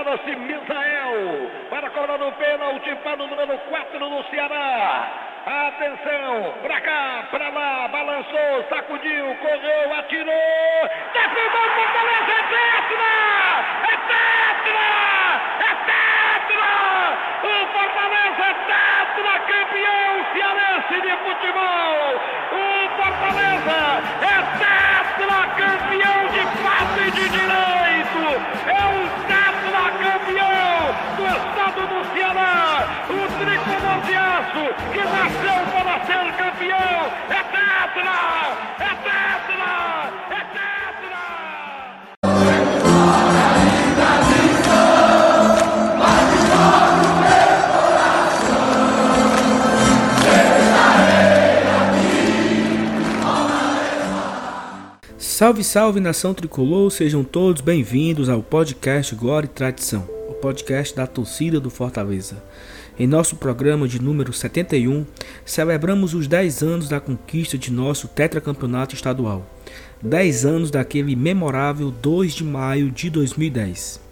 Prepara-se Misael para cobrar o pênalti para o número 4 do Ceará. Atenção, pra cá, pra lá, balançou, sacudiu, correu, atirou. Defendeu o Fortaleza, é tetra! É tetra! É tetra! O Fortaleza é tetra, campeão cearense de futebol! De aço que nasceu para ser campeão! É tetra! É tetra! É tetra! Salve, salve nação tricolor, sejam todos bem-vindos ao podcast Glória e Tradição, o podcast da torcida do Fortaleza. Em nosso programa de número 71, celebramos os 10 anos da conquista de nosso tetracampeonato estadual. 10 anos daquele memorável 2 de maio de 2010.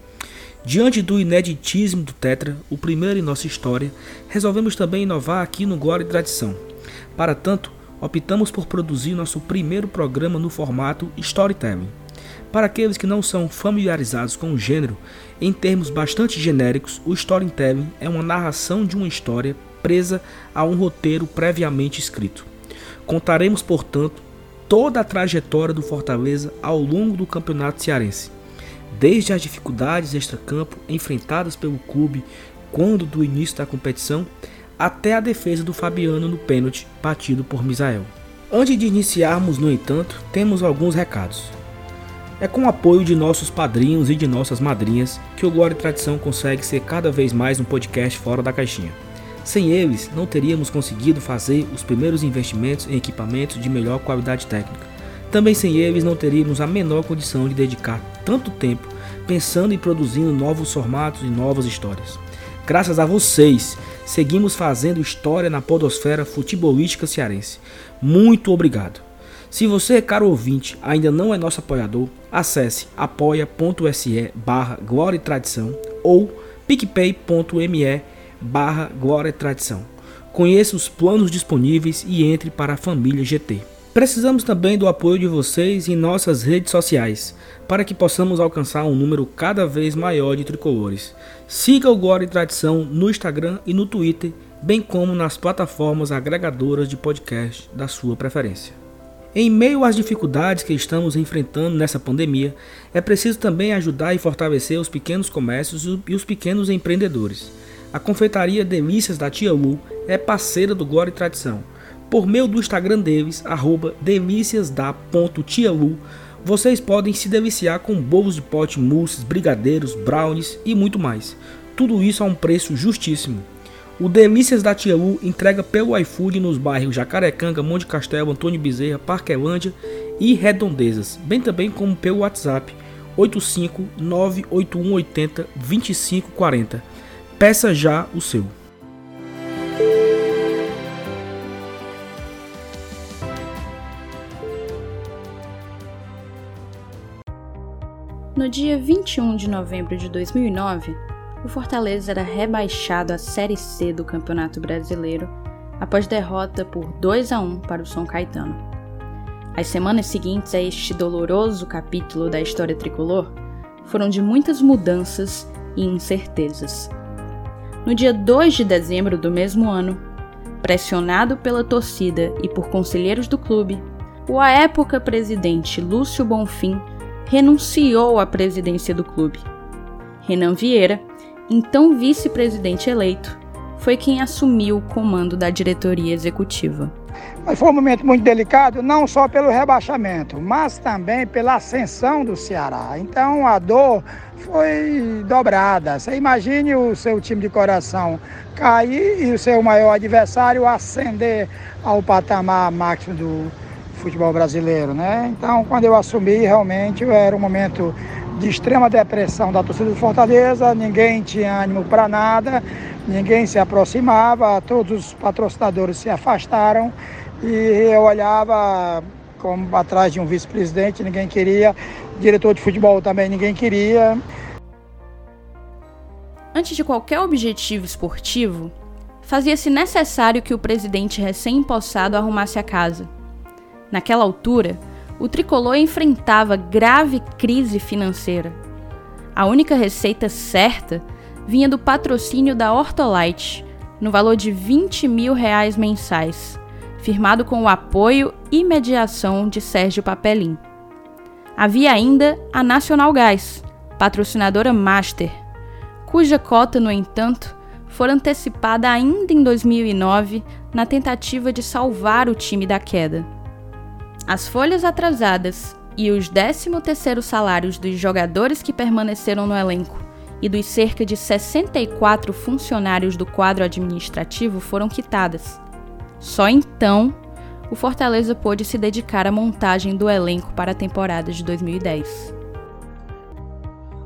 Diante do ineditismo do Tetra, o primeiro em nossa história, resolvemos também inovar aqui no Glória e Tradição. Para tanto, optamos por produzir nosso primeiro programa no formato storytelling. Para aqueles que não são familiarizados com o gênero, em termos bastante genéricos, o storytelling é uma narração de uma história presa a um roteiro previamente escrito. Contaremos, portanto, toda a trajetória do Fortaleza ao longo do Campeonato Cearense, desde as dificuldades extracampo enfrentadas pelo clube quando do início da competição até a defesa do Fabiano no pênalti batido por Misael. Antes de iniciarmos, no entanto, temos alguns recados. É com o apoio de nossos padrinhos e de nossas madrinhas que o Glória e Tradição consegue ser cada vez mais um podcast fora da caixinha. Sem eles, não teríamos conseguido fazer os primeiros investimentos em equipamentos de melhor qualidade técnica. Também sem eles, não teríamos a menor condição de dedicar tanto tempo pensando e produzindo novos formatos e novas histórias. Graças a vocês, seguimos fazendo história na podosfera futebolística cearense. Muito obrigado. Se você, caro ouvinte, ainda não é nosso apoiador, acesse apoia.se barra Glória e Tradição ou picpay.me barra Glória e Tradição. Conheça os planos disponíveis e entre para a família GT. Precisamos também do apoio de vocês em nossas redes sociais, para que possamos alcançar um número cada vez maior de tricolores. Siga o Glória e Tradição no Instagram e no Twitter, bem como nas plataformas agregadoras de podcast da sua preferência. Em meio às dificuldades que estamos enfrentando nessa pandemia, é preciso também ajudar e fortalecer os pequenos comércios e os pequenos empreendedores. A confeitaria Delícias da Tia Lu é parceira do Glória e Tradição. Por meio do Instagram deles, arroba deliciasda.tialu, vocês podem se deliciar com bolos de pote, mousses, brigadeiros, brownies e muito mais. Tudo isso a um preço justíssimo. O Delícias da Tia Lu entrega pelo iFood nos bairros Jacarecanga, Monte Castelo, Antônio Bezerra, Parquelândia e Redondezas, bem também como pelo WhatsApp 85981802540. Peça já o seu. No dia 21 de novembro de 2009, o Fortaleza era rebaixado à Série C do Campeonato Brasileiro após derrota por 2 a 1 para o São Caetano. As semanas seguintes a este doloroso capítulo da história tricolor foram de muitas mudanças e incertezas. No dia 2 de dezembro do mesmo ano, pressionado pela torcida e por conselheiros do clube, o à época presidente Lúcio Bonfim renunciou à presidência do clube. Renan Vieira, então vice-presidente eleito, foi quem assumiu o comando da diretoria executiva. Mas foi um momento muito delicado, não só pelo rebaixamento, mas também pela ascensão do Ceará. Então a dor foi dobrada. Você imagine o seu time de coração cair e o seu maior adversário ascender ao patamar máximo do futebol brasileiro, né? Então, quando eu assumi, realmente era um momento de extrema depressão da torcida do Fortaleza, ninguém tinha ânimo para nada, ninguém se aproximava, todos os patrocinadores se afastaram e eu olhava como atrás de um vice-presidente, ninguém queria, diretor de futebol também ninguém queria. Antes de qualquer objetivo esportivo, fazia-se necessário que o presidente recém-impossado arrumasse a casa. Naquela altura, o tricolor enfrentava grave crise financeira. A única receita certa vinha do patrocínio da Ortolite, no valor de 20 mil reais mensais, firmado com o apoio e mediação de Sérgio Papelim. Havia ainda a Nacional Gás, patrocinadora master, cuja cota, no entanto, foi antecipada ainda em 2009 na tentativa de salvar o time da queda. As folhas atrasadas e os 13º salários dos jogadores que permaneceram no elenco e dos cerca de 64 funcionários do quadro administrativo foram quitadas. Só então o Fortaleza pôde se dedicar à montagem do elenco para a temporada de 2010.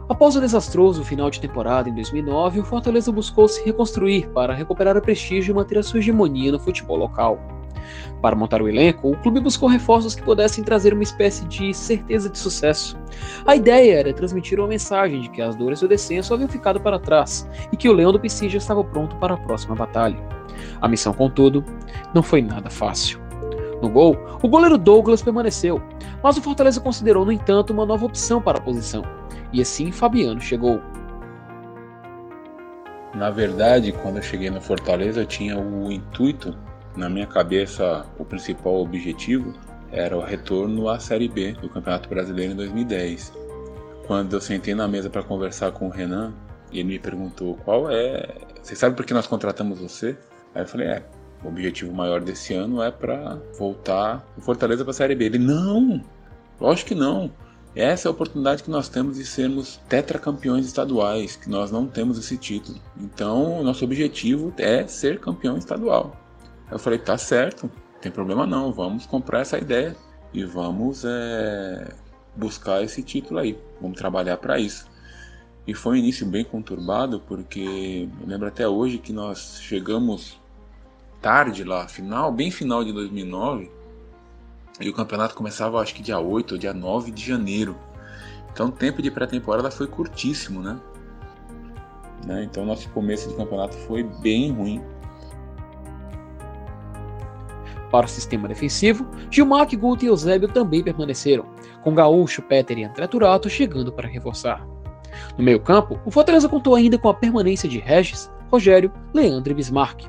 Após o desastroso final de temporada em 2009, o Fortaleza buscou se reconstruir para recuperar o prestígio e manter a sua hegemonia no futebol local. Para montar o elenco, o clube buscou reforços que pudessem trazer uma espécie de certeza de sucesso. A ideia era transmitir uma mensagem de que as dores do descenso haviam ficado para trás e que o Leão do já estava pronto para a próxima batalha. A missão, contudo, não foi nada fácil. No gol, o goleiro Douglas permaneceu, mas o Fortaleza considerou, no entanto, uma nova opção para a posição. E assim Fabiano chegou. Na verdade, quando eu cheguei no Fortaleza, eu tinha o intuito na minha cabeça, o principal objetivo era o retorno à Série B do Campeonato Brasileiro em 2010. Quando eu sentei na mesa para conversar com o Renan, ele me perguntou qual é. Você sabe por que nós contratamos você? Aí eu falei: é, o objetivo maior desse ano é para voltar o Fortaleza para a Série B. Ele: não, lógico que não. Essa é a oportunidade que nós temos de sermos tetracampeões estaduais, que nós não temos esse título. Então, nosso objetivo é ser campeão estadual. Eu falei, tá certo, não tem problema não, vamos comprar essa ideia e vamos é, buscar esse título aí, vamos trabalhar para isso. E foi um início bem conturbado, porque eu lembro até hoje que nós chegamos tarde lá, final, bem final de 2009, e o campeonato começava acho que dia 8 ou dia 9 de janeiro. Então o tempo de pré-temporada foi curtíssimo, né? né? Então nosso começo de campeonato foi bem ruim. Para o sistema defensivo, Gilmar, Guto e Eusébio também permaneceram, com Gaúcho, Peter e André Turato chegando para reforçar. No meio-campo, o Fortaleza contou ainda com a permanência de Regis, Rogério, Leandro e Bismarck.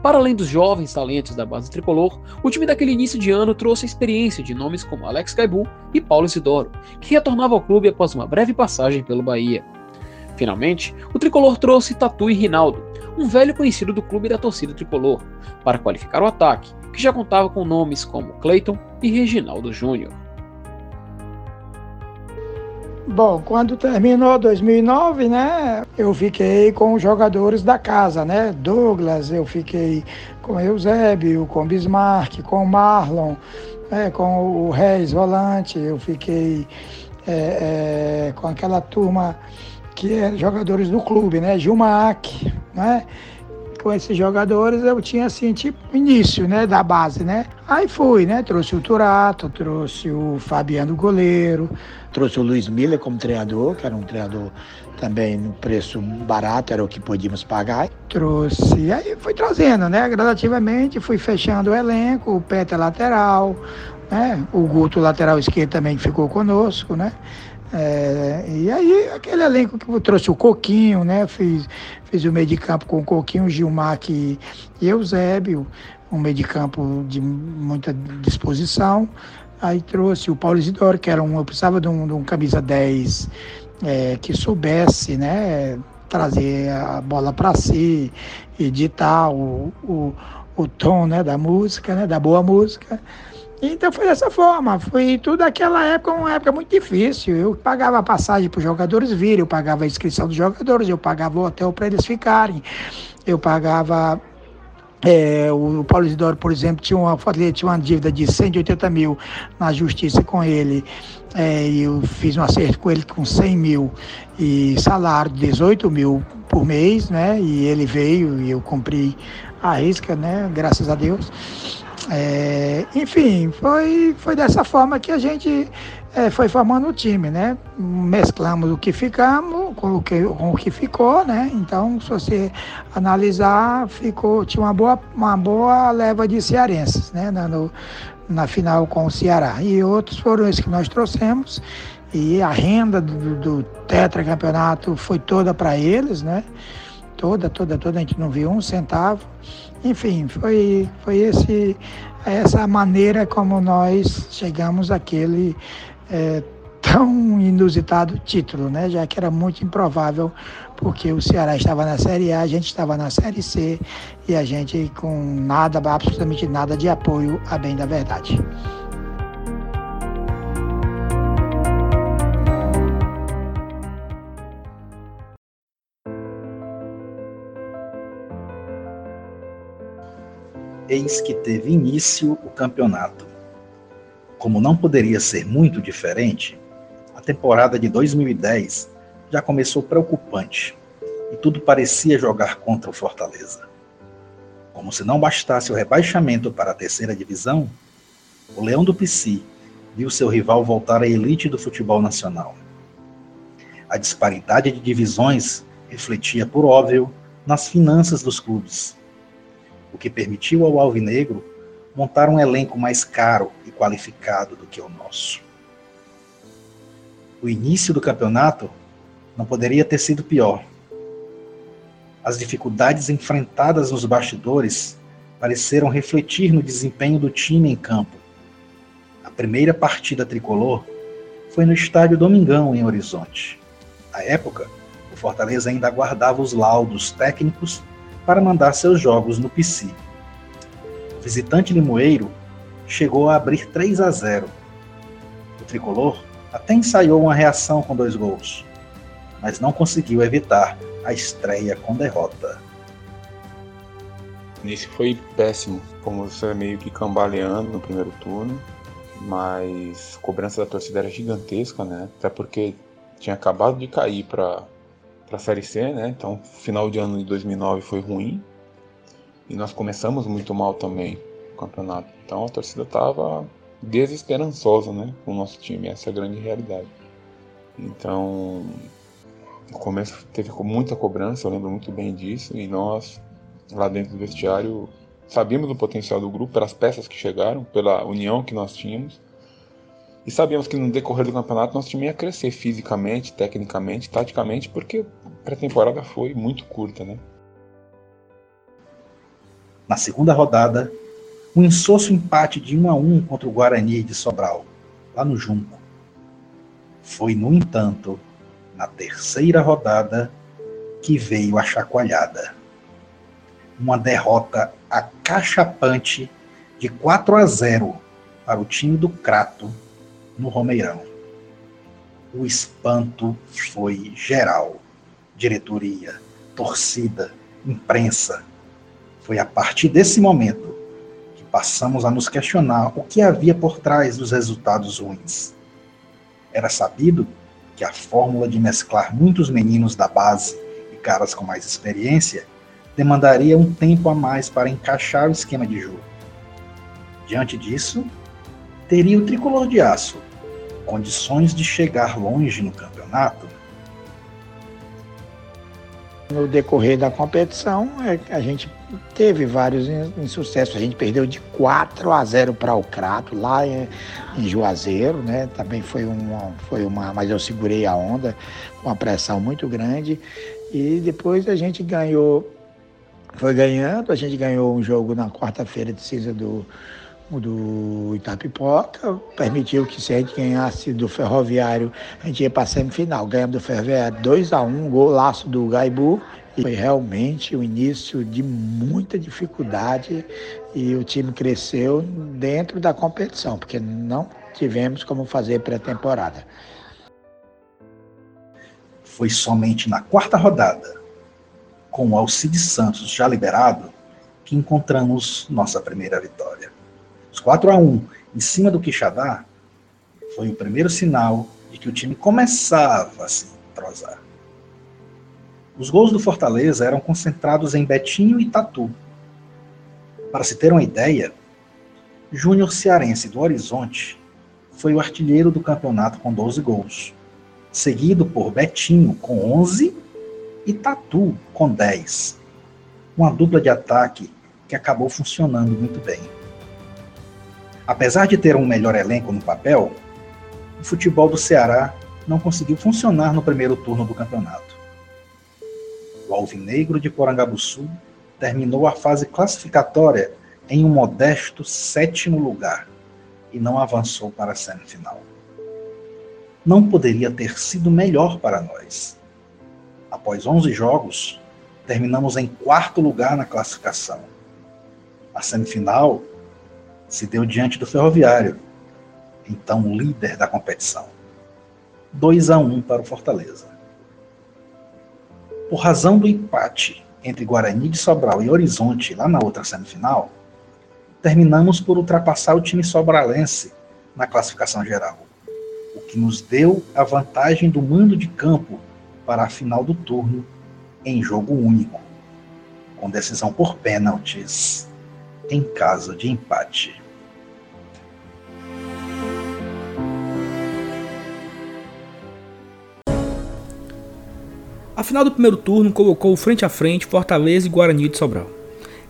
Para além dos jovens talentos da base tricolor, o time daquele início de ano trouxe a experiência de nomes como Alex Gaibu e Paulo Isidoro, que retornava ao clube após uma breve passagem pelo Bahia. Finalmente, o tricolor trouxe Tatu e Rinaldo, um velho conhecido do clube da torcida tricolor, para qualificar o ataque que já contava com nomes como Clayton e Reginaldo Júnior. Bom, quando terminou 2009, né, eu fiquei com os jogadores da casa, né, Douglas, eu fiquei com Eusébio, com Bismarck, com Marlon, né, com o Reis Volante, eu fiquei é, é, com aquela turma que é jogadores do clube, né, Gilmac, né, com esses jogadores eu tinha assim, tipo, início, né, da base, né? Aí fui, né? Trouxe o Turato, trouxe o Fabiano goleiro, trouxe o Luiz Miller como treinador, que era um treinador também no preço barato, era o que podíamos pagar. Trouxe, aí fui trazendo, né? Gradativamente, fui fechando o elenco, o Peter lateral, né? O Guto lateral esquerdo também ficou conosco, né? É, e aí, aquele elenco que trouxe o Coquinho, né? Fiz, fiz o meio de campo com o Coquinho, Gilmar e Eusébio, um meio de campo de muita disposição. Aí trouxe o Paulo Isidoro, que era um. Eu precisava de um, de um camisa 10 é, que soubesse, né? Trazer a bola para si, editar o, o, o tom né, da música, né, da boa música. Então foi dessa forma, foi tudo aquela época, uma época muito difícil. Eu pagava a passagem para os jogadores virem, eu pagava a inscrição dos jogadores, eu pagava o hotel para eles ficarem, eu pagava é, o Paulo Isidoro, por exemplo, tinha uma, tinha uma dívida de 180 mil na justiça com ele. É, eu fiz um acerto com ele com 100 mil e salário de 18 mil por mês, né? E ele veio e eu cumpri a risca, né? Graças a Deus. É, enfim, foi, foi dessa forma que a gente é, foi formando o time, né? Mesclamos o que ficamos com o que, com o que ficou, né? Então, se você analisar, ficou, tinha uma boa, uma boa leva de cearenses, né? Na, no, na final com o Ceará. E outros foram esses que nós trouxemos. E a renda do, do tetracampeonato foi toda para eles, né? Toda, toda, toda, a gente não viu um centavo. Enfim, foi, foi esse, essa maneira como nós chegamos àquele é, tão inusitado título, né? já que era muito improvável, porque o Ceará estava na Série A, a gente estava na Série C e a gente com nada, absolutamente nada de apoio a bem da verdade. Que teve início o campeonato como não poderia ser muito diferente, a temporada de 2010 já começou preocupante e tudo parecia jogar contra o Fortaleza. Como se não bastasse o rebaixamento para a terceira divisão, o Leão do Pici viu seu rival voltar à elite do futebol nacional. A disparidade de divisões refletia, por óbvio, nas finanças dos clubes, o que permitiu ao Alvinegro montar um elenco mais caro e qualificado do que o nosso. O início do campeonato não poderia ter sido pior. As dificuldades enfrentadas nos bastidores pareceram refletir no desempenho do time em campo. A primeira partida tricolor foi no estádio Domingão, em Horizonte. Na época, o Fortaleza ainda aguardava os laudos técnicos para mandar seus jogos no PC visitante Limoeiro chegou a abrir 3 a 0. O tricolor até ensaiou uma reação com dois gols, mas não conseguiu evitar a estreia com derrota. Nesse foi péssimo, como você meio que cambaleando no primeiro turno, mas a cobrança da torcida era gigantesca, né? Até porque tinha acabado de cair para para a Série C, né? Então, final de ano de 2009 foi ruim, e nós começamos muito mal também o campeonato. Então a torcida estava desesperançosa né, com o nosso time, essa é a grande realidade. Então, no começo teve muita cobrança, eu lembro muito bem disso, e nós, lá dentro do vestiário, sabíamos do potencial do grupo, pelas peças que chegaram, pela união que nós tínhamos, e sabíamos que no decorrer do campeonato nosso time ia crescer fisicamente, tecnicamente, taticamente, porque a pré-temporada foi muito curta, né? Na segunda rodada, um insosso empate de 1 a 1 contra o Guarani de Sobral, lá no Junco. Foi, no entanto, na terceira rodada que veio a chacoalhada. Uma derrota acachapante de 4 a 0 para o time do Crato no Romeirão. O espanto foi geral. Diretoria, torcida, imprensa, foi a partir desse momento que passamos a nos questionar o que havia por trás dos resultados ruins. Era sabido que a fórmula de mesclar muitos meninos da base e caras com mais experiência demandaria um tempo a mais para encaixar o esquema de jogo. Diante disso, teria o tricolor de aço condições de chegar longe no campeonato? No decorrer da competição, é, a gente teve vários insucessos. A gente perdeu de 4 a 0 para o Crato, lá em, Juazeiro, né? Também foi uma, foi uma. Mas eu segurei a onda, com uma pressão muito grande. E depois a gente ganhou, foi ganhando, a gente ganhou um jogo na quarta-feira de cinza do, do Itapipoca, permitiu que se a gente ganhasse do Ferroviário, a gente ia para a semifinal. Ganhamos do Ferroviário 2 a 1 golaço do Gaibu. E foi realmente o início de muita dificuldade e o time cresceu dentro da competição, porque não tivemos como fazer pré-temporada. Foi somente na quarta rodada, com o Alcides Santos já liberado, que encontramos nossa primeira vitória. Os 4 a 1 em cima do Quixadá foi o primeiro sinal de que o time começava a se entrosar. Os gols do Fortaleza eram concentrados em Betinho e Tatu. Para se ter uma ideia, Júnior Cearense do Horizonte foi o artilheiro do campeonato com 12 gols, seguido por Betinho com 11 e Tatu com 10. Uma dupla de ataque que acabou funcionando muito bem. Apesar de ter um melhor elenco no papel, o futebol do Ceará não conseguiu funcionar no primeiro turno do campeonato. O Alvinegro de Porangabuçu terminou a fase classificatória em um modesto sétimo lugar e não avançou para a semifinal. Não poderia ter sido melhor para nós. Após 11 jogos, terminamos em quarto lugar na classificação. A semifinal se deu diante do Ferroviário, então líder da competição. 2 a 1 para o Fortaleza. Por razão do empate entre Guarani de Sobral e Horizonte lá na outra semifinal, terminamos por ultrapassar o time sobralense na classificação geral, o que nos deu a vantagem do mando de campo para a final do turno em jogo único, com decisão por pênaltis em caso de empate. A final do primeiro turno colocou frente a frente Fortaleza e Guarani de Sobral.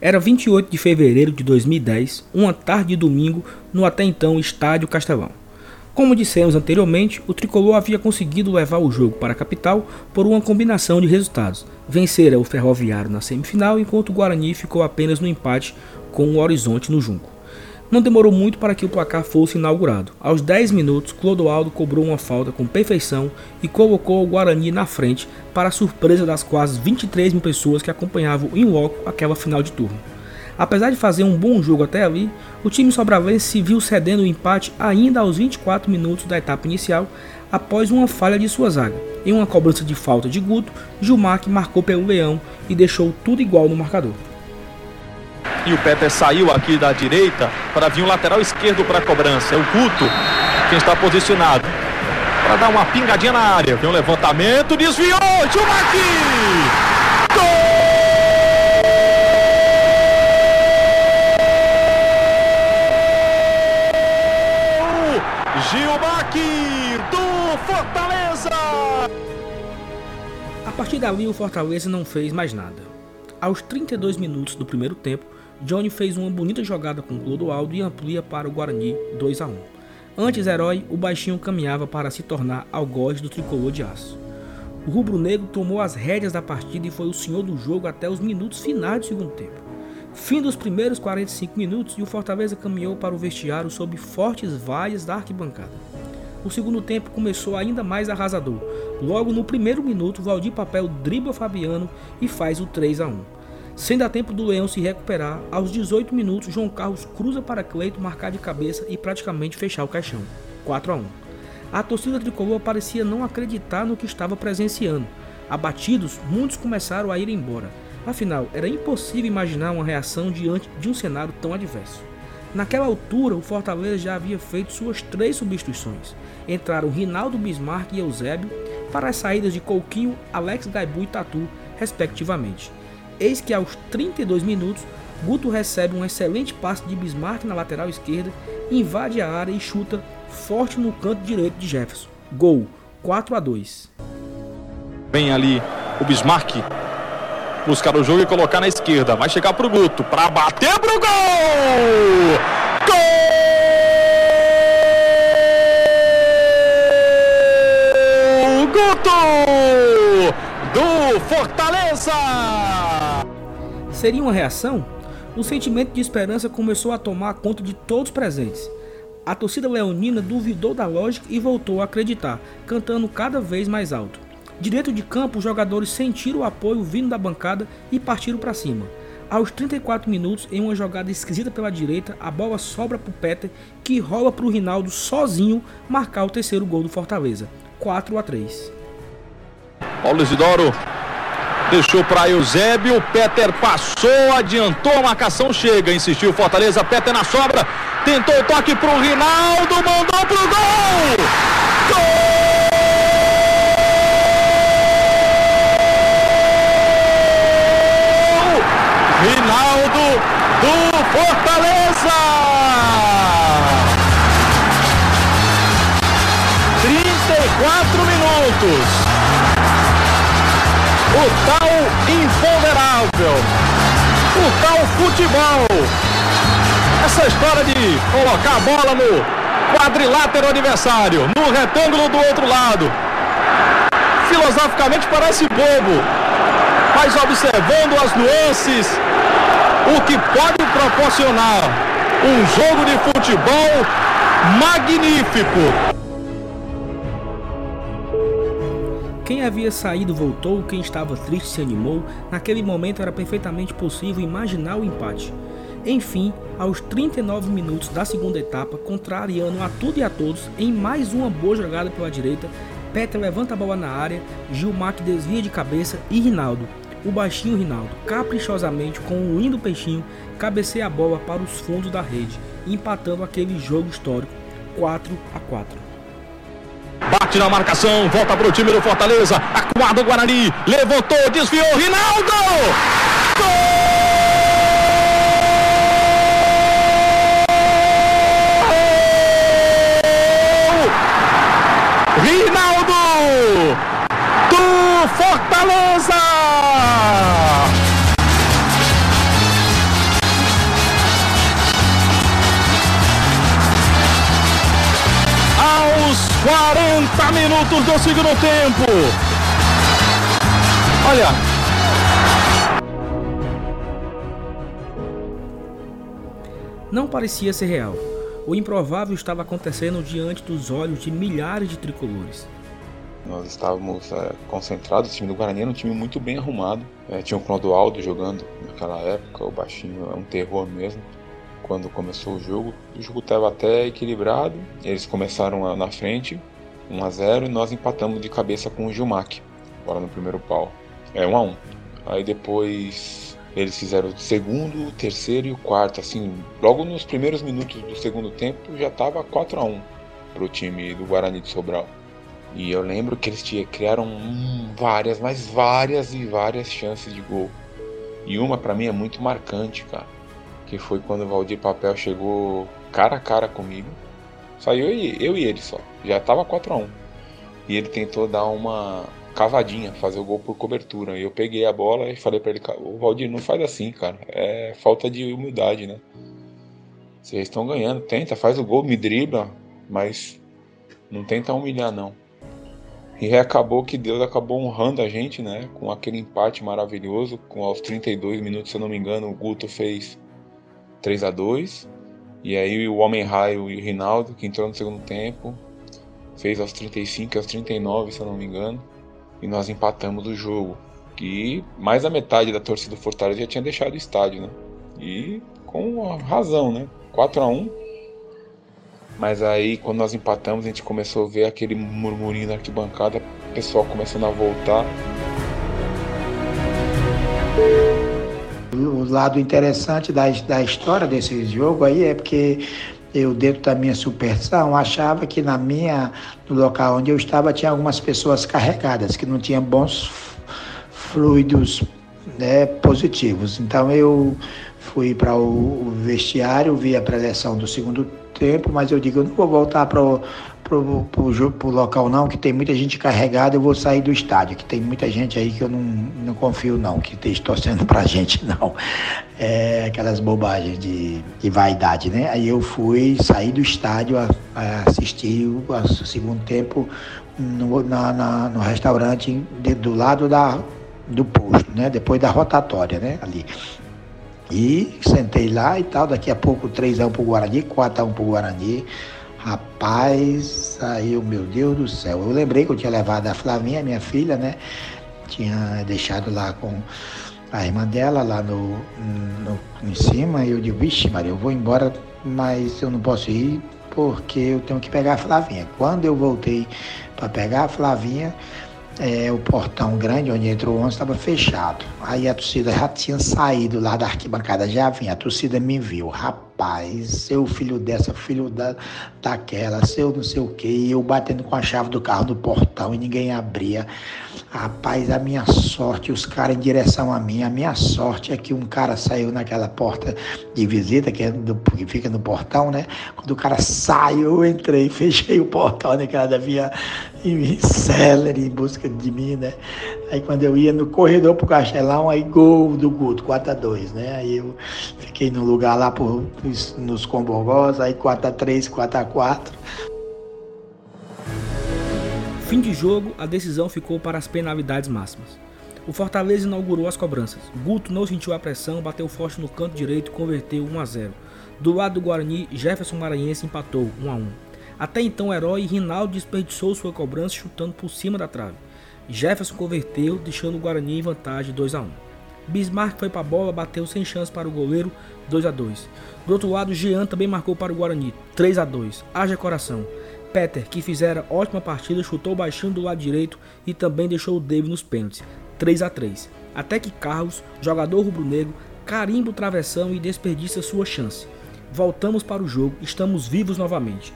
Era 28 de fevereiro de 2010, uma tarde de domingo, no até então Estádio Castelão. Como dissemos anteriormente, o tricolor havia conseguido levar o jogo para a capital por uma combinação de resultados. Vencera o Ferroviário na semifinal, enquanto o Guarani ficou apenas no empate com o Horizonte no Junco. Não demorou muito para que o placar fosse inaugurado. Aos 10 minutos, Clodoaldo cobrou uma falta com perfeição e colocou o Guarani na frente, para surpresa das quase 23 mil pessoas que acompanhavam em loco aquela final de turno. Apesar de fazer um bom jogo até ali, o time sobravense se viu cedendo o empate ainda aos 24 minutos da etapa inicial, após uma falha de sua zaga. Em uma cobrança de falta de Guto, Gilmar marcou pelo Leão e deixou tudo igual no marcador. E o Peter saiu aqui da direita para vir um lateral esquerdo para a cobrança. É o Guto quem está posicionado. Para dar uma pingadinha na área. Vem um levantamento, desviou, Gilmar Gol! Gilmar do Fortaleza! A partir dali, o Fortaleza não fez mais nada. Aos 32 minutos do primeiro tempo, Johnny fez uma bonita jogada com Clodoaldo e amplia para o Guarani 2 a 1. Antes herói, o baixinho caminhava para se tornar algoz do tricolor de aço. O rubro-negro tomou as rédeas da partida e foi o senhor do jogo até os minutos finais do segundo tempo. Fim dos primeiros 45 minutos e o Fortaleza caminhou para o vestiário sob fortes vaias da arquibancada. O segundo tempo começou ainda mais arrasador. Logo no primeiro minuto, Valdir Papel dribla Fabiano e faz o 3 a 1. Sem dar tempo do Leão se recuperar, aos 18 minutos João Carlos cruza para Cleito marcar de cabeça e praticamente fechar o caixão. 4 a 1. A torcida tricolor parecia não acreditar no que estava presenciando. Abatidos, muitos começaram a ir embora. Afinal, era impossível imaginar uma reação diante de um cenário tão adverso. Naquela altura, o Fortaleza já havia feito suas três substituições. Entraram Rinaldo Bismarck e Eusébio para as saídas de Couquinho, Alex Gaibu e Tatu, respectivamente. Eis que aos 32 minutos, Guto recebe um excelente passe de Bismarck na lateral esquerda, invade a área e chuta forte no canto direito de Jefferson. Gol 4 a 2. Vem ali o Bismarck buscar o jogo e colocar na esquerda. Vai chegar pro Guto para bater pro gol! Gol! Guto! Do Fortaleza! Seria uma reação? O sentimento de esperança começou a tomar conta de todos presentes. A torcida leonina duvidou da lógica e voltou a acreditar, cantando cada vez mais alto. Direito de campo, os jogadores sentiram o apoio vindo da bancada e partiram para cima. Aos 34 minutos, em uma jogada esquisita pela direita, a bola sobra para o Peter, que rola para o Rinaldo sozinho marcar o terceiro gol do Fortaleza. 4 a 3. Paulo Isidoro Deixou para Eusébio, Peter passou, adiantou a marcação, chega, insistiu Fortaleza, Peter na sobra, tentou o toque para o Rinaldo, mandou pro gol! Gol! Rinaldo do Fortaleza! O tal imponderável, o tal futebol. Essa história de colocar a bola no quadrilátero adversário, no retângulo do outro lado. Filosoficamente parece bobo, mas observando as nuances, o que pode proporcionar um jogo de futebol magnífico. Quem havia saído voltou, quem estava triste se animou. Naquele momento era perfeitamente possível imaginar o empate. Enfim, aos 39 minutos da segunda etapa, contrariando a tudo e a todos, em mais uma boa jogada pela direita, Peter levanta a bola na área, Gilmar desvia de cabeça e Rinaldo, o baixinho Rinaldo, caprichosamente com um lindo peixinho, cabeceia a bola para os fundos da rede, empatando aquele jogo histórico 4 a 4. Bate na marcação, volta para o time do Fortaleza. Acuado Guarani, levantou, desviou, Rinaldo! Gol! 40 minutos do segundo tempo. Olha. Não parecia ser real. O improvável estava acontecendo diante dos olhos de milhares de tricolores. Nós estávamos é, concentrados, o time do Guarani era um time muito bem arrumado. É, tinha o Clodoaldo jogando naquela época, o baixinho é um terror mesmo. Quando começou o jogo, o jogo estava até equilibrado. Eles começaram na frente, 1 a 0 e nós empatamos de cabeça com o Gilmac, agora no primeiro pau. É 1 a 1. Aí depois eles fizeram o segundo, o terceiro e o quarto, assim, logo nos primeiros minutos do segundo tempo já estava 4 a 1 para o time do Guarani de Sobral. E eu lembro que eles criaram hum, várias, mas várias e várias chances de gol. E uma para mim é muito marcante, cara, que foi quando o Valdir Papel chegou cara a cara comigo. Saiu eu e, eu e ele só. Já tava 4 a 1. E ele tentou dar uma cavadinha, fazer o gol por cobertura. E eu peguei a bola e falei para ele, o Valdir, não faz assim, cara. É falta de humildade, né? Vocês estão ganhando, tenta, faz o gol, me dribla, mas não tenta humilhar não. E acabou que Deus acabou honrando a gente, né? Com aquele empate maravilhoso. Com aos 32 minutos, se eu não me engano, o Guto fez 3 a 2 E aí o Homem Raio e o Rinaldo, que entrou no segundo tempo, fez aos 35 e aos 39, se eu não me engano. E nós empatamos o jogo. E mais da metade da torcida do Fortaleza já tinha deixado o estádio, né? E com razão, né? 4 a 1 mas aí, quando nós empatamos, a gente começou a ver aquele murmurinho na arquibancada, o pessoal começando a voltar. O lado interessante da, da história desse jogo aí é porque eu, dentro da minha superstição, achava que na minha, no local onde eu estava, tinha algumas pessoas carregadas, que não tinham bons fluidos né, positivos. Então eu fui para o vestiário, vi a preleção do segundo tempo, mas eu digo, eu não vou voltar para o pro, pro, pro local não, que tem muita gente carregada, eu vou sair do estádio, que tem muita gente aí que eu não, não confio não, que esteja torcendo pra gente não. É aquelas bobagens de, de vaidade, né? Aí eu fui sair do estádio, a, a assistir o, a, segundo tempo no, na, na, no restaurante de, do lado da, do posto, né? Depois da rotatória, né? Ali. E sentei lá e tal, daqui a pouco 3x1 pro Guarani, 4x1 pro Guarani. Rapaz, aí meu Deus do céu. Eu lembrei que eu tinha levado a Flavinha, minha filha, né? Tinha deixado lá com a irmã dela lá no, no em cima. E eu digo, vixe, Maria, eu vou embora, mas eu não posso ir porque eu tenho que pegar a Flavinha. Quando eu voltei para pegar a Flavinha, é, o portão grande onde entrou o ônibus estava fechado. Aí a torcida já tinha saído lá da arquibancada, já vinha. A torcida me viu, rapaz, seu filho dessa, filho da, daquela, seu não sei o quê. E eu batendo com a chave do carro no portão e ninguém abria. Rapaz, a minha sorte, os caras em direção a mim, a minha sorte é que um cara saiu naquela porta de visita, que, é do, que fica no portão, né? Quando o cara saiu, eu entrei, fechei o portão, né? Que ela devia em celery em busca de mim, né? Aí quando eu ia no corredor pro Castelão, aí gol do Guto, 4x2, né? Aí eu fiquei no lugar lá por, nos Combogós, aí 4x3, 4x4. Fim de jogo, a decisão ficou para as penalidades máximas. O Fortaleza inaugurou as cobranças. Guto não sentiu a pressão, bateu forte no canto direito e converteu 1 a 0. Do lado do Guarani, Jefferson Maranhense empatou 1 a 1. Até então, o herói Rinaldo desperdiçou sua cobrança chutando por cima da trave. Jefferson converteu, deixando o Guarani em vantagem 2 a 1. Bismarck foi para a bola, bateu sem chance para o goleiro 2 a 2. Do outro lado, Jean também marcou para o Guarani 3 a 2. Haja coração. Peter, que fizera ótima partida, chutou baixinho do lado direito e também deixou o David nos pênaltis 3 a 3. Até que Carlos, jogador rubro-negro, carimba o travessão e desperdiça sua chance. Voltamos para o jogo, estamos vivos novamente.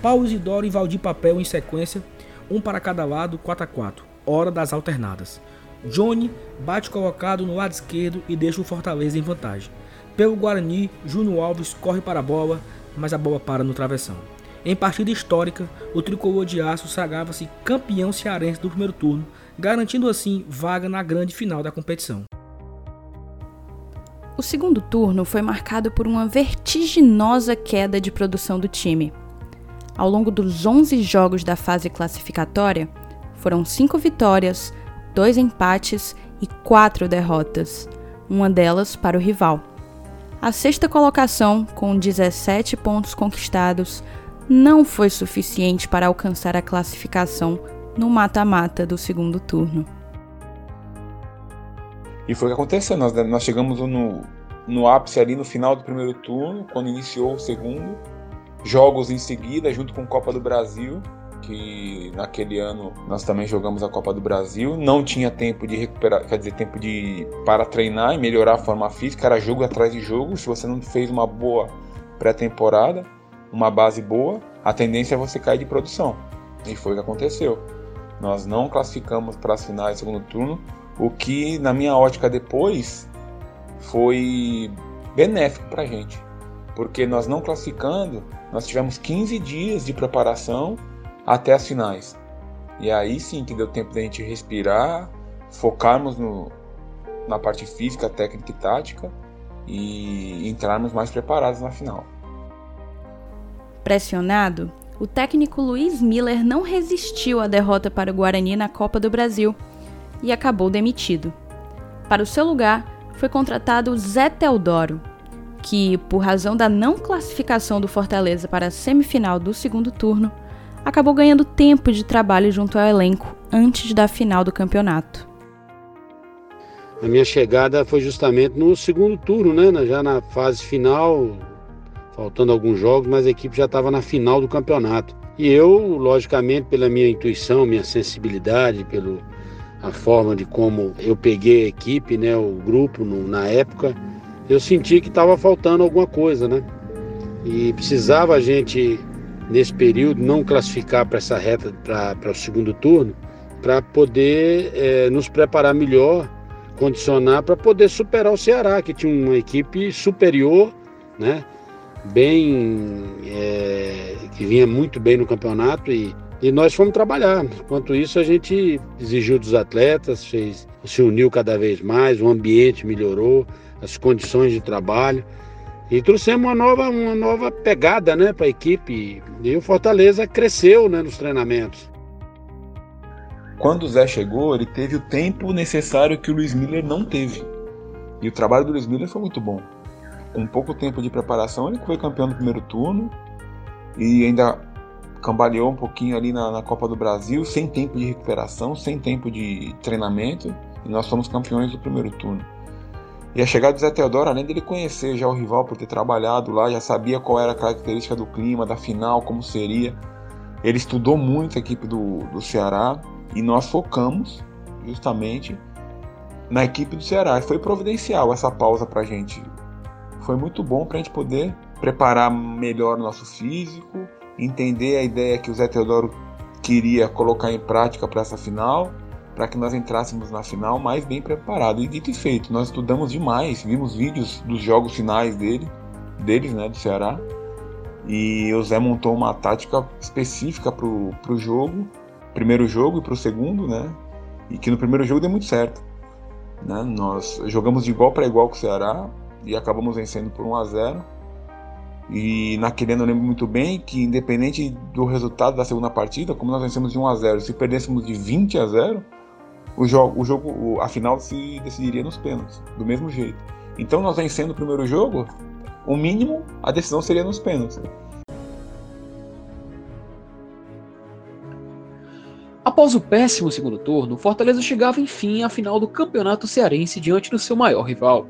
Paulo Isidoro e Valdir Papel em sequência, um para cada lado, 4 a 4 hora das alternadas. Johnny bate colocado no lado esquerdo e deixa o Fortaleza em vantagem. Pelo Guarani, Júnior Alves corre para a bola, mas a bola para no travessão. Em partida histórica, o tricolor de aço sagrava-se campeão cearense do primeiro turno, garantindo assim vaga na grande final da competição. O segundo turno foi marcado por uma vertiginosa queda de produção do time. Ao longo dos 11 jogos da fase classificatória, foram cinco vitórias, dois empates e quatro derrotas, uma delas para o rival. A sexta colocação, com 17 pontos conquistados, não foi suficiente para alcançar a classificação no mata-mata do segundo turno. E foi o que aconteceu. Nós, nós chegamos no, no ápice ali no final do primeiro turno, quando iniciou o segundo. Jogos em seguida, junto com Copa do Brasil que naquele ano nós também jogamos a Copa do Brasil, não tinha tempo de recuperar, quer dizer, tempo de para treinar e melhorar a forma física, era jogo atrás de jogo. Se você não fez uma boa pré-temporada, uma base boa, a tendência é você cair de produção. E foi o que aconteceu. Nós não classificamos para as finais do segundo turno, o que na minha ótica depois foi benéfico para a gente, porque nós não classificando, nós tivemos 15 dias de preparação até as finais. E aí sim que deu tempo da gente respirar, focarmos no, na parte física, técnica e tática e entrarmos mais preparados na final. Pressionado, o técnico Luiz Miller não resistiu à derrota para o Guarani na Copa do Brasil e acabou demitido. Para o seu lugar, foi contratado Zé Teodoro, que, por razão da não classificação do Fortaleza para a semifinal do segundo turno, acabou ganhando tempo de trabalho junto ao elenco antes da final do campeonato. A minha chegada foi justamente no segundo turno, né? já na fase final, faltando alguns jogos, mas a equipe já estava na final do campeonato. E eu, logicamente, pela minha intuição, minha sensibilidade, pela a forma de como eu peguei a equipe, né, o grupo no, na época, eu senti que estava faltando alguma coisa, né? E precisava a gente nesse período, não classificar para essa reta, para o segundo turno, para poder é, nos preparar melhor, condicionar para poder superar o Ceará, que tinha uma equipe superior, né? Bem é, que vinha muito bem no campeonato e, e nós fomos trabalhar. Enquanto isso, a gente exigiu dos atletas, fez, se uniu cada vez mais, o ambiente melhorou, as condições de trabalho. E trouxemos uma nova, uma nova pegada né, para a equipe. E o Fortaleza cresceu né, nos treinamentos. Quando o Zé chegou, ele teve o tempo necessário que o Luiz Miller não teve. E o trabalho do Luiz Miller foi muito bom. Com pouco tempo de preparação, ele foi campeão do primeiro turno e ainda cambaleou um pouquinho ali na, na Copa do Brasil, sem tempo de recuperação, sem tempo de treinamento. E nós fomos campeões do primeiro turno. E a chegada do Zé Teodoro, além dele conhecer já o rival por ter trabalhado lá, já sabia qual era a característica do clima, da final, como seria. Ele estudou muito a equipe do, do Ceará e nós focamos justamente na equipe do Ceará. E foi providencial essa pausa para a gente. Foi muito bom para a gente poder preparar melhor o nosso físico, entender a ideia que o Zé Teodoro queria colocar em prática para essa final para que nós entrássemos na final mais bem preparado. E dito e feito, nós estudamos demais, vimos vídeos dos jogos finais dele, deles, né, do Ceará. E o Zé montou uma tática específica para o jogo, primeiro jogo e para o segundo, né? e que no primeiro jogo deu muito certo. Né? Nós jogamos de igual para igual com o Ceará e acabamos vencendo por 1 a 0 e naquele ano eu lembro muito bem que, independente do resultado da segunda partida, como nós vencemos de 1 a 0 se perdêssemos de 20 a 0 o jogo, o jogo a final se decidiria nos pênaltis, do mesmo jeito. Então, nós vencendo o primeiro jogo, o mínimo, a decisão seria nos pênaltis. Após o péssimo segundo turno, Fortaleza chegava enfim à final do Campeonato Cearense diante do seu maior rival.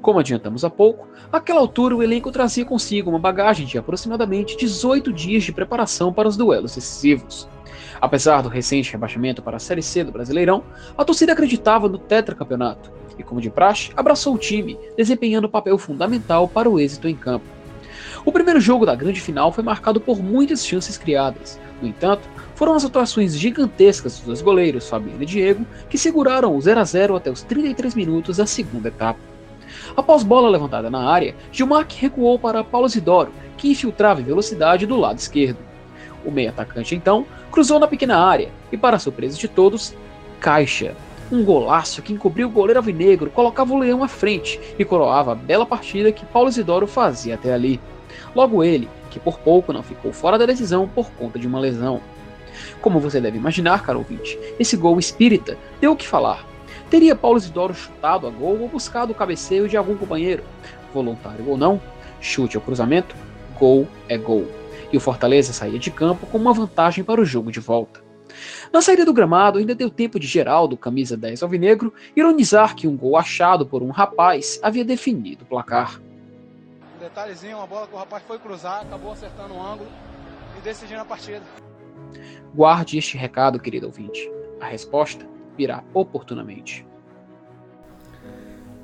Como adiantamos há pouco, àquela altura o elenco trazia consigo uma bagagem de aproximadamente 18 dias de preparação para os duelos decisivos. Apesar do recente rebaixamento para a Série C do Brasileirão, a torcida acreditava no tetracampeonato e, como de praxe, abraçou o time, desempenhando papel fundamental para o êxito em campo. O primeiro jogo da grande final foi marcado por muitas chances criadas. No entanto, foram as atuações gigantescas dos dois goleiros, Fabiano e Diego, que seguraram o 0 a 0 até os 33 minutos da segunda etapa. Após bola levantada na área, Gilmar recuou para Paulo Zidoro, que infiltrava em velocidade do lado esquerdo. O meio atacante então cruzou na pequena área e, para surpresa de todos, caixa. Um golaço que encobriu o goleiro alvinegro, colocava o leão à frente e coroava a bela partida que Paulo Isidoro fazia até ali. Logo ele, que por pouco não ficou fora da decisão por conta de uma lesão. Como você deve imaginar, caro ouvinte, esse gol espírita deu o que falar. Teria Paulo Isidoro chutado a gol ou buscado o cabeceio de algum companheiro? Voluntário ou não, chute ao cruzamento, gol é gol e o Fortaleza saía de campo com uma vantagem para o jogo de volta. Na saída do gramado, ainda deu tempo de Geraldo, camisa 10 alvinegro, ironizar que um gol achado por um rapaz havia definido o placar. Um detalhezinho, uma bola que o rapaz foi cruzar, acabou acertando o ângulo e decidindo a partida. Guarde este recado, querido ouvinte. A resposta virá oportunamente.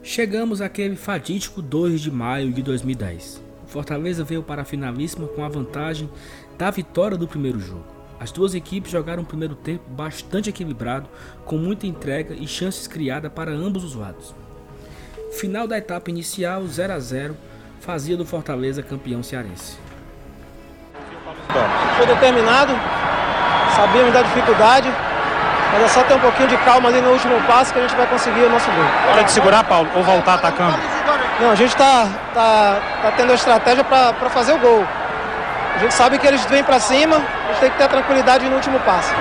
Chegamos àquele fatídico 2 de maio de 2010. Fortaleza veio para a finalíssima com a vantagem da vitória do primeiro jogo. As duas equipes jogaram um primeiro tempo bastante equilibrado, com muita entrega e chances criadas para ambos os lados. Final da etapa inicial, 0 a 0 fazia do Fortaleza campeão cearense. Foi determinado, sabíamos da dificuldade, mas é só ter um pouquinho de calma ali no último passo que a gente vai conseguir o nosso gol. Hora de segurar, Paulo, ou voltar atacando? Não, a gente está tá, tá tendo a estratégia para fazer o gol. A gente sabe que eles vêm para cima, a gente tem que ter tranquilidade no último passo.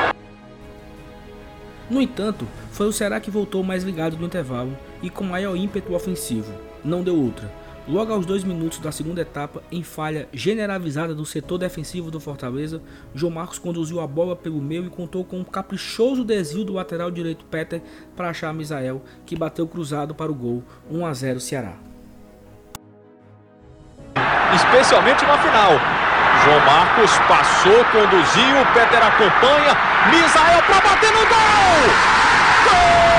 No entanto, foi o Ceará que voltou mais ligado no intervalo e com maior ímpeto ofensivo. Não deu outra. Logo aos dois minutos da segunda etapa, em falha generalizada do setor defensivo do Fortaleza, João Marcos conduziu a bola pelo meio e contou com um caprichoso desvio do lateral direito Peter para achar Misael, que bateu cruzado para o gol 1 a 0 Ceará especialmente na final. João Marcos passou, conduziu, Peter acompanha, Misael para bater no gol! Gol!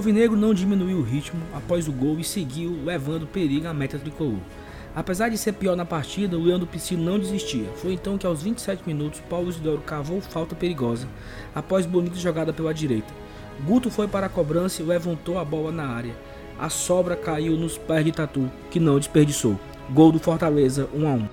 Alvinegro não diminuiu o ritmo após o gol e seguiu levando perigo à meta tricolor. Apesar de ser pior na partida, o Leandro Piscino não desistia. Foi então que aos 27 minutos, Paulo Isidoro cavou falta perigosa, após bonita jogada pela direita. Guto foi para a cobrança e levantou a bola na área. A sobra caiu nos pés de Tatu, que não desperdiçou. Gol do Fortaleza 1 a 1.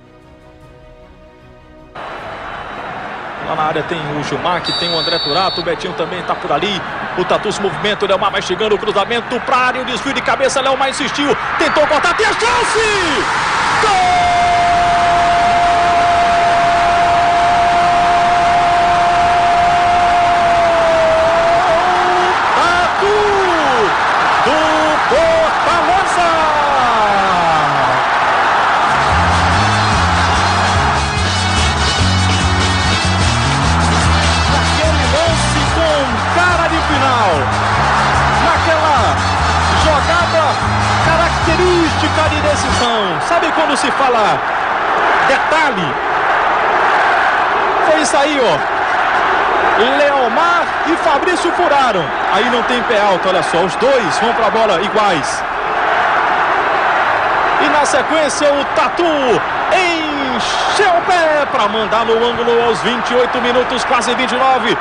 Lá na área tem o Gilmar, que tem o André Turato, o Betinho também está por ali. O Tatu se movimenta, o Leomar vai chegando, o cruzamento para área, o desvio de cabeça, Leomar insistiu, tentou cortar, tem a chance! Gol! Se fala detalhe? Foi isso aí, ó. Leomar e Fabrício furaram. Aí não tem pé alto, olha só. Os dois vão para a bola iguais. E na sequência o Tatu encheu o pé para mandar no ângulo aos 28 minutos, quase 29.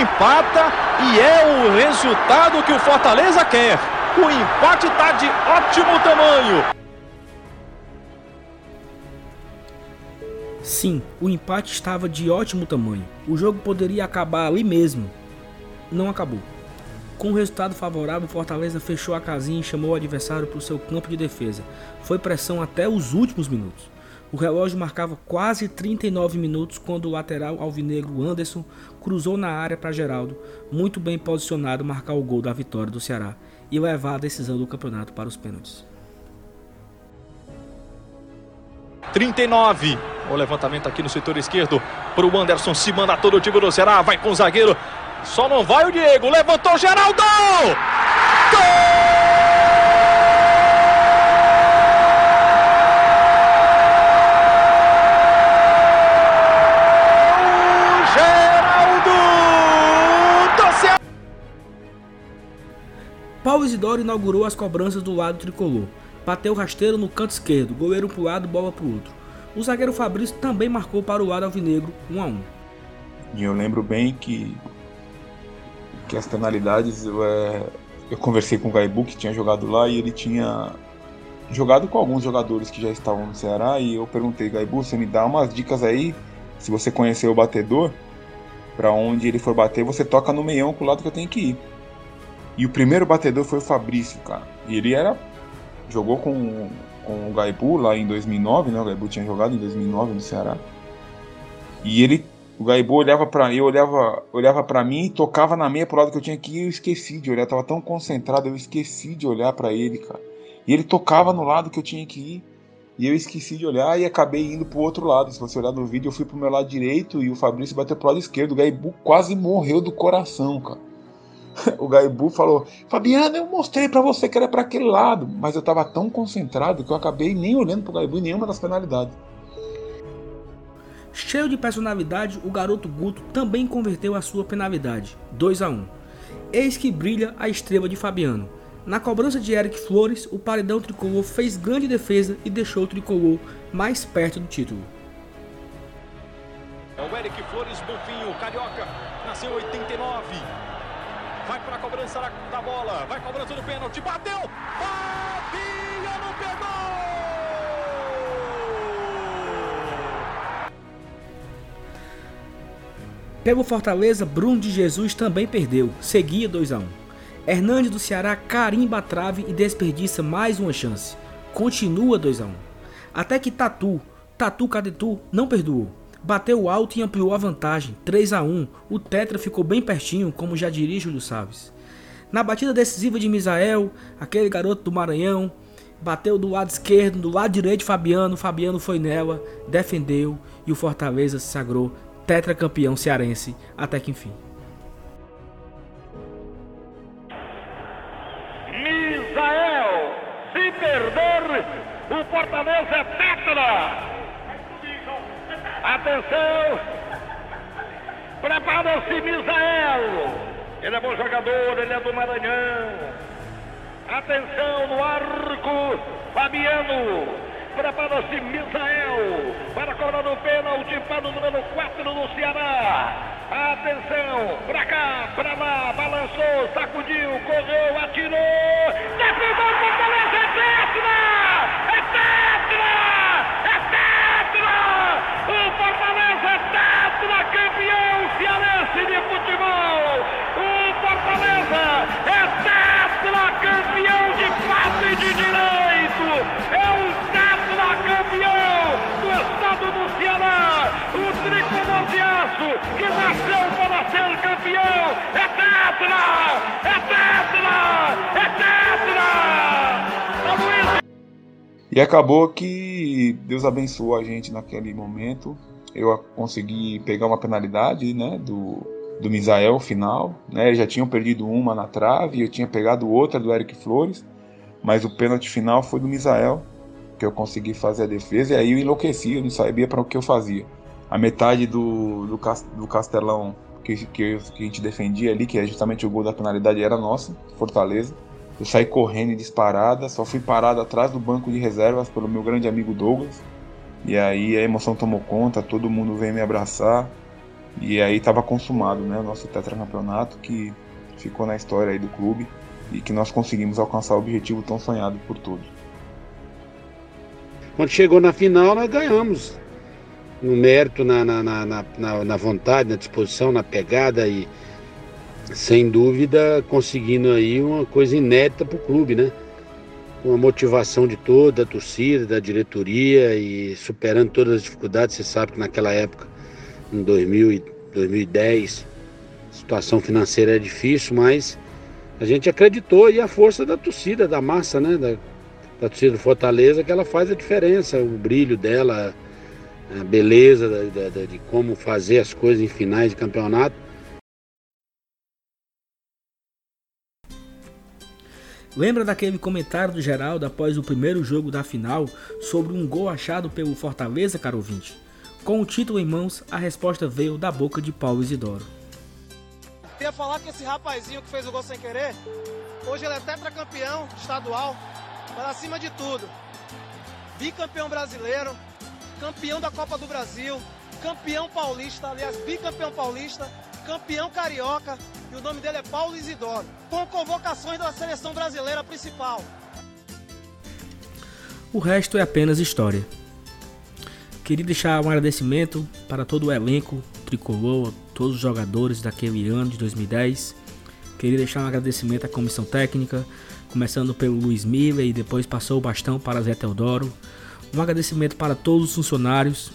empata e é o resultado que o Fortaleza quer. O empate está de ótimo tamanho. Sim, o empate estava de ótimo tamanho. O jogo poderia acabar ali mesmo. Não acabou. Com o resultado favorável, Fortaleza fechou a casinha e chamou o adversário para o seu campo de defesa. Foi pressão até os últimos minutos. O relógio marcava quase 39 minutos quando o lateral alvinegro Anderson cruzou na área para Geraldo, muito bem posicionado, marcar o gol da vitória do Ceará e levar a decisão do campeonato para os pênaltis. 39. O levantamento aqui no setor esquerdo para o Anderson se manda todo o time do Ceará, vai com o zagueiro. Só não vai o Diego, levantou Geraldo! Gol! Paulo Isidoro inaugurou as cobranças do lado tricolor. Bateu o rasteiro no canto esquerdo, goleiro para lado, bola para o outro. O zagueiro Fabrício também marcou para o lado alvinegro, 1 a 1. E eu lembro bem que que as penalidades eu, é, eu conversei com o Gaibu que tinha jogado lá e ele tinha jogado com alguns jogadores que já estavam no Ceará e eu perguntei Gaibu, você me dá umas dicas aí, se você conhecer o batedor, para onde ele for bater, você toca no meião pro lado que eu tenho que ir. E o primeiro batedor foi o Fabrício, cara. E ele era. Jogou com, com o Gaibu lá em 2009, né? O Gaibu tinha jogado em 2009 no Ceará. E ele. O Gaibu olhava para eu olhava, olhava para mim e tocava na meia pro lado que eu tinha que ir, eu esqueci de olhar, tava tão concentrado, eu esqueci de olhar para ele, cara. E ele tocava no lado que eu tinha que ir. E eu esqueci de olhar e acabei indo pro outro lado. Se você olhar no vídeo, eu fui pro meu lado direito e o Fabrício bateu pro lado esquerdo. O Gaibu quase morreu do coração, cara. o Gaibu falou: Fabiano, eu mostrei para você que era para aquele lado, mas eu tava tão concentrado que eu acabei nem olhando pro Gaibu em nenhuma das penalidades. Cheio de personalidade, o garoto Guto também converteu a sua penalidade, 2 a 1. Eis que brilha a estrela de Fabiano. Na cobrança de Eric Flores, o paredão tricolor fez grande defesa e deixou o tricolor mais perto do título. É o Eric Flores, Bonfinho, Carioca, nasceu 89. Cobrança da bola. Vai cobrança do pênalti. Bateu. Fabiano pegou. Pelo Fortaleza, Bruno de Jesus também perdeu. Seguia 2 a 1. Hernandes do Ceará carimba a trave e desperdiça mais uma chance. Continua 2 a 1. Até que Tatu, Tatu Cadetu, não perdoou bateu alto e ampliou a vantagem, 3 a 1. O Tetra ficou bem pertinho, como já diria Júlio Salves. Na batida decisiva de Misael, aquele garoto do Maranhão, bateu do lado esquerdo, do lado direito Fabiano, Fabiano foi nela, defendeu e o Fortaleza se sagrou tetracampeão cearense até que enfim. Misael, se perder, o Fortaleza é tetra! Atenção! Prepara-se Misael. Ele é bom jogador, ele é do Maranhão. Atenção no arco, Fabiano. Prepara-se Misael para cobrar no pênalti para o número 4 do Ceará. Atenção, pra cá, pra lá, balançou, sacudiu, correu, atirou. Defendeu Fortaleza! É tetra! campeão cearense de futebol. O Fortaleza é campeão de fato e de É um campeão do estado do Ceará. O tricolor de aço que nasceu para ser campeão. É tetra! É tetra! É tetra! E acabou que Deus abençoou a gente naquele momento eu consegui pegar uma penalidade né, do, do Misael final. Né, já tinham perdido uma na trave, eu tinha pegado outra do Eric Flores, mas o pênalti final foi do Misael, que eu consegui fazer a defesa, e aí eu enlouqueci, eu não sabia para o que eu fazia. A metade do, do, do Castelão que, que, que, a gente defendia ali, que é justamente o gol da penalidade, era nossa, Fortaleza. Eu saí correndo e disparada, só fui parado atrás do banco de reservas pelo meu grande amigo Douglas. E aí a emoção tomou conta, todo mundo veio me abraçar. E aí estava consumado né, o nosso tetracampeonato, que ficou na história aí do clube e que nós conseguimos alcançar o objetivo tão sonhado por todos. Quando chegou na final, nós ganhamos. No mérito, na, na, na, na, vontade, na disposição, na pegada e, sem dúvida, conseguindo aí uma coisa inédita para o clube, né? Uma motivação de toda a torcida, da diretoria e superando todas as dificuldades. Você sabe que naquela época, em 2000 2010, a situação financeira é difícil, mas a gente acreditou e a força da torcida, da massa, né? Da, da torcida do Fortaleza, que ela faz a diferença, o brilho dela, a beleza da, da, de como fazer as coisas em finais de campeonato. Lembra daquele comentário do Geraldo após o primeiro jogo da final sobre um gol achado pelo Fortaleza, caro ouvinte? Com o título em mãos, a resposta veio da boca de Paulo Isidoro. Queria falar que esse rapazinho que fez o gol sem querer, hoje ele é tetracampeão estadual, mas acima de tudo, bicampeão brasileiro, campeão da Copa do Brasil, campeão paulista, aliás, bicampeão paulista, campeão carioca, e o nome dele é Paulo Isidoro, com convocações da seleção brasileira principal. O resto é apenas história. Queria deixar um agradecimento para todo o elenco tricolor, todos os jogadores daquele ano de 2010. Queria deixar um agradecimento à comissão técnica, começando pelo Luiz Miller e depois passou o bastão para Zé Teodoro. Um agradecimento para todos os funcionários.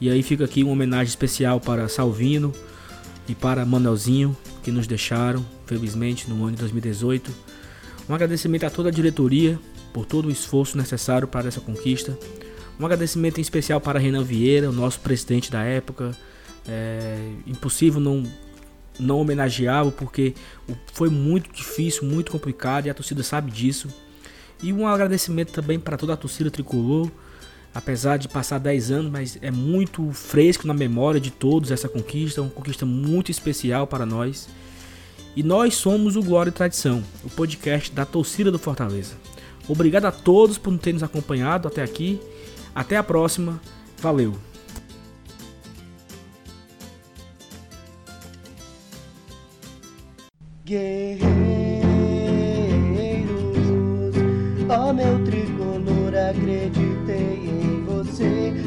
E aí fica aqui uma homenagem especial para Salvino e para Manuelzinho, que nos deixaram, felizmente, no ano de 2018. Um agradecimento a toda a diretoria por todo o esforço necessário para essa conquista. Um agradecimento em especial para Renan Vieira, o nosso presidente da época. É impossível não não homenageá-lo porque foi muito difícil, muito complicado e a torcida sabe disso. E um agradecimento também para toda a torcida tricolor, apesar de passar 10 anos, mas é muito fresco na memória de todos essa conquista, uma conquista muito especial para nós. E nós somos o Glória e Tradição, o podcast da torcida do Fortaleza. Obrigado a todos por terem nos acompanhado até aqui até a próxima. Valeu! Guerreiros, ó oh, meu tricolor, acreditei em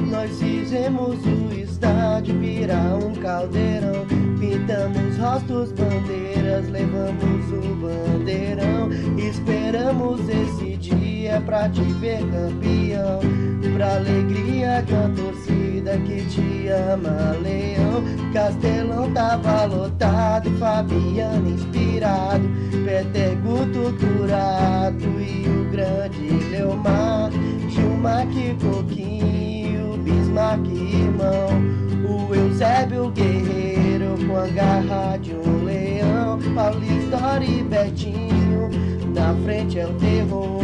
Nós fizemos o estádio virar um caldeirão. Pintamos rostos, bandeiras, levamos o bandeirão. Esperamos esse dia pra te ver campeão pra alegria de torcida que te ama, Leão. Castelão tava lotado, Fabiano inspirado, Peter Guto Curato e o grande Leomar, Gilmar que Coquinho, Bismarck irmão, o Eusébio Guerreiro com a garra de um leão, Paulista e Betinho, na frente é o terror,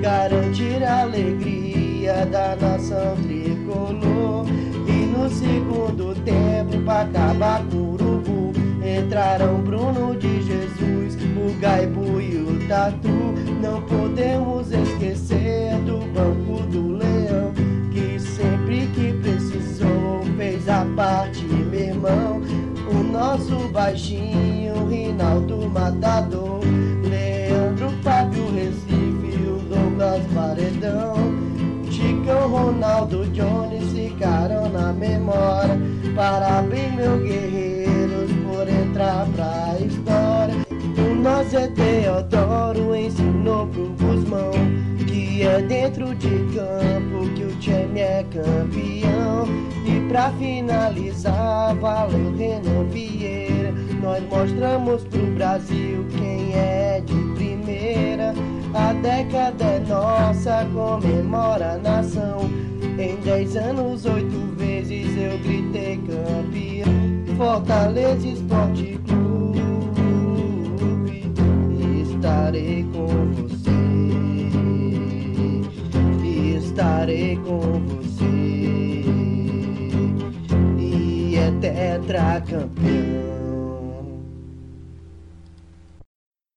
garantir a alegria da nação tricolor. E no segundo tempo, pra acabar com o urubu, entraram Bruno de Jesus, o Gaibo e o Tatu. Não podemos esquecer do banco a parte, meu irmão. O nosso baixinho, Rinaldo Matador, Leandro Fábio Recife, o Douglas Paredão. Chicão, Ronaldo, Jones ficaram na memória. Parabéns, meu guerreiros, por entrar pra história. O nosso é Teodoro ensinou pro Guzmão é dentro de campo que o time é campeão. E pra finalizar, valeu Renan Vieira. Nós mostramos pro Brasil quem é de primeira. A década é nossa, comemora a nação. Em dez anos, oito vezes eu gritei campeão. Fortaleza Esporte Clube, estarei com você. Estarei com você. E é tetracampeão.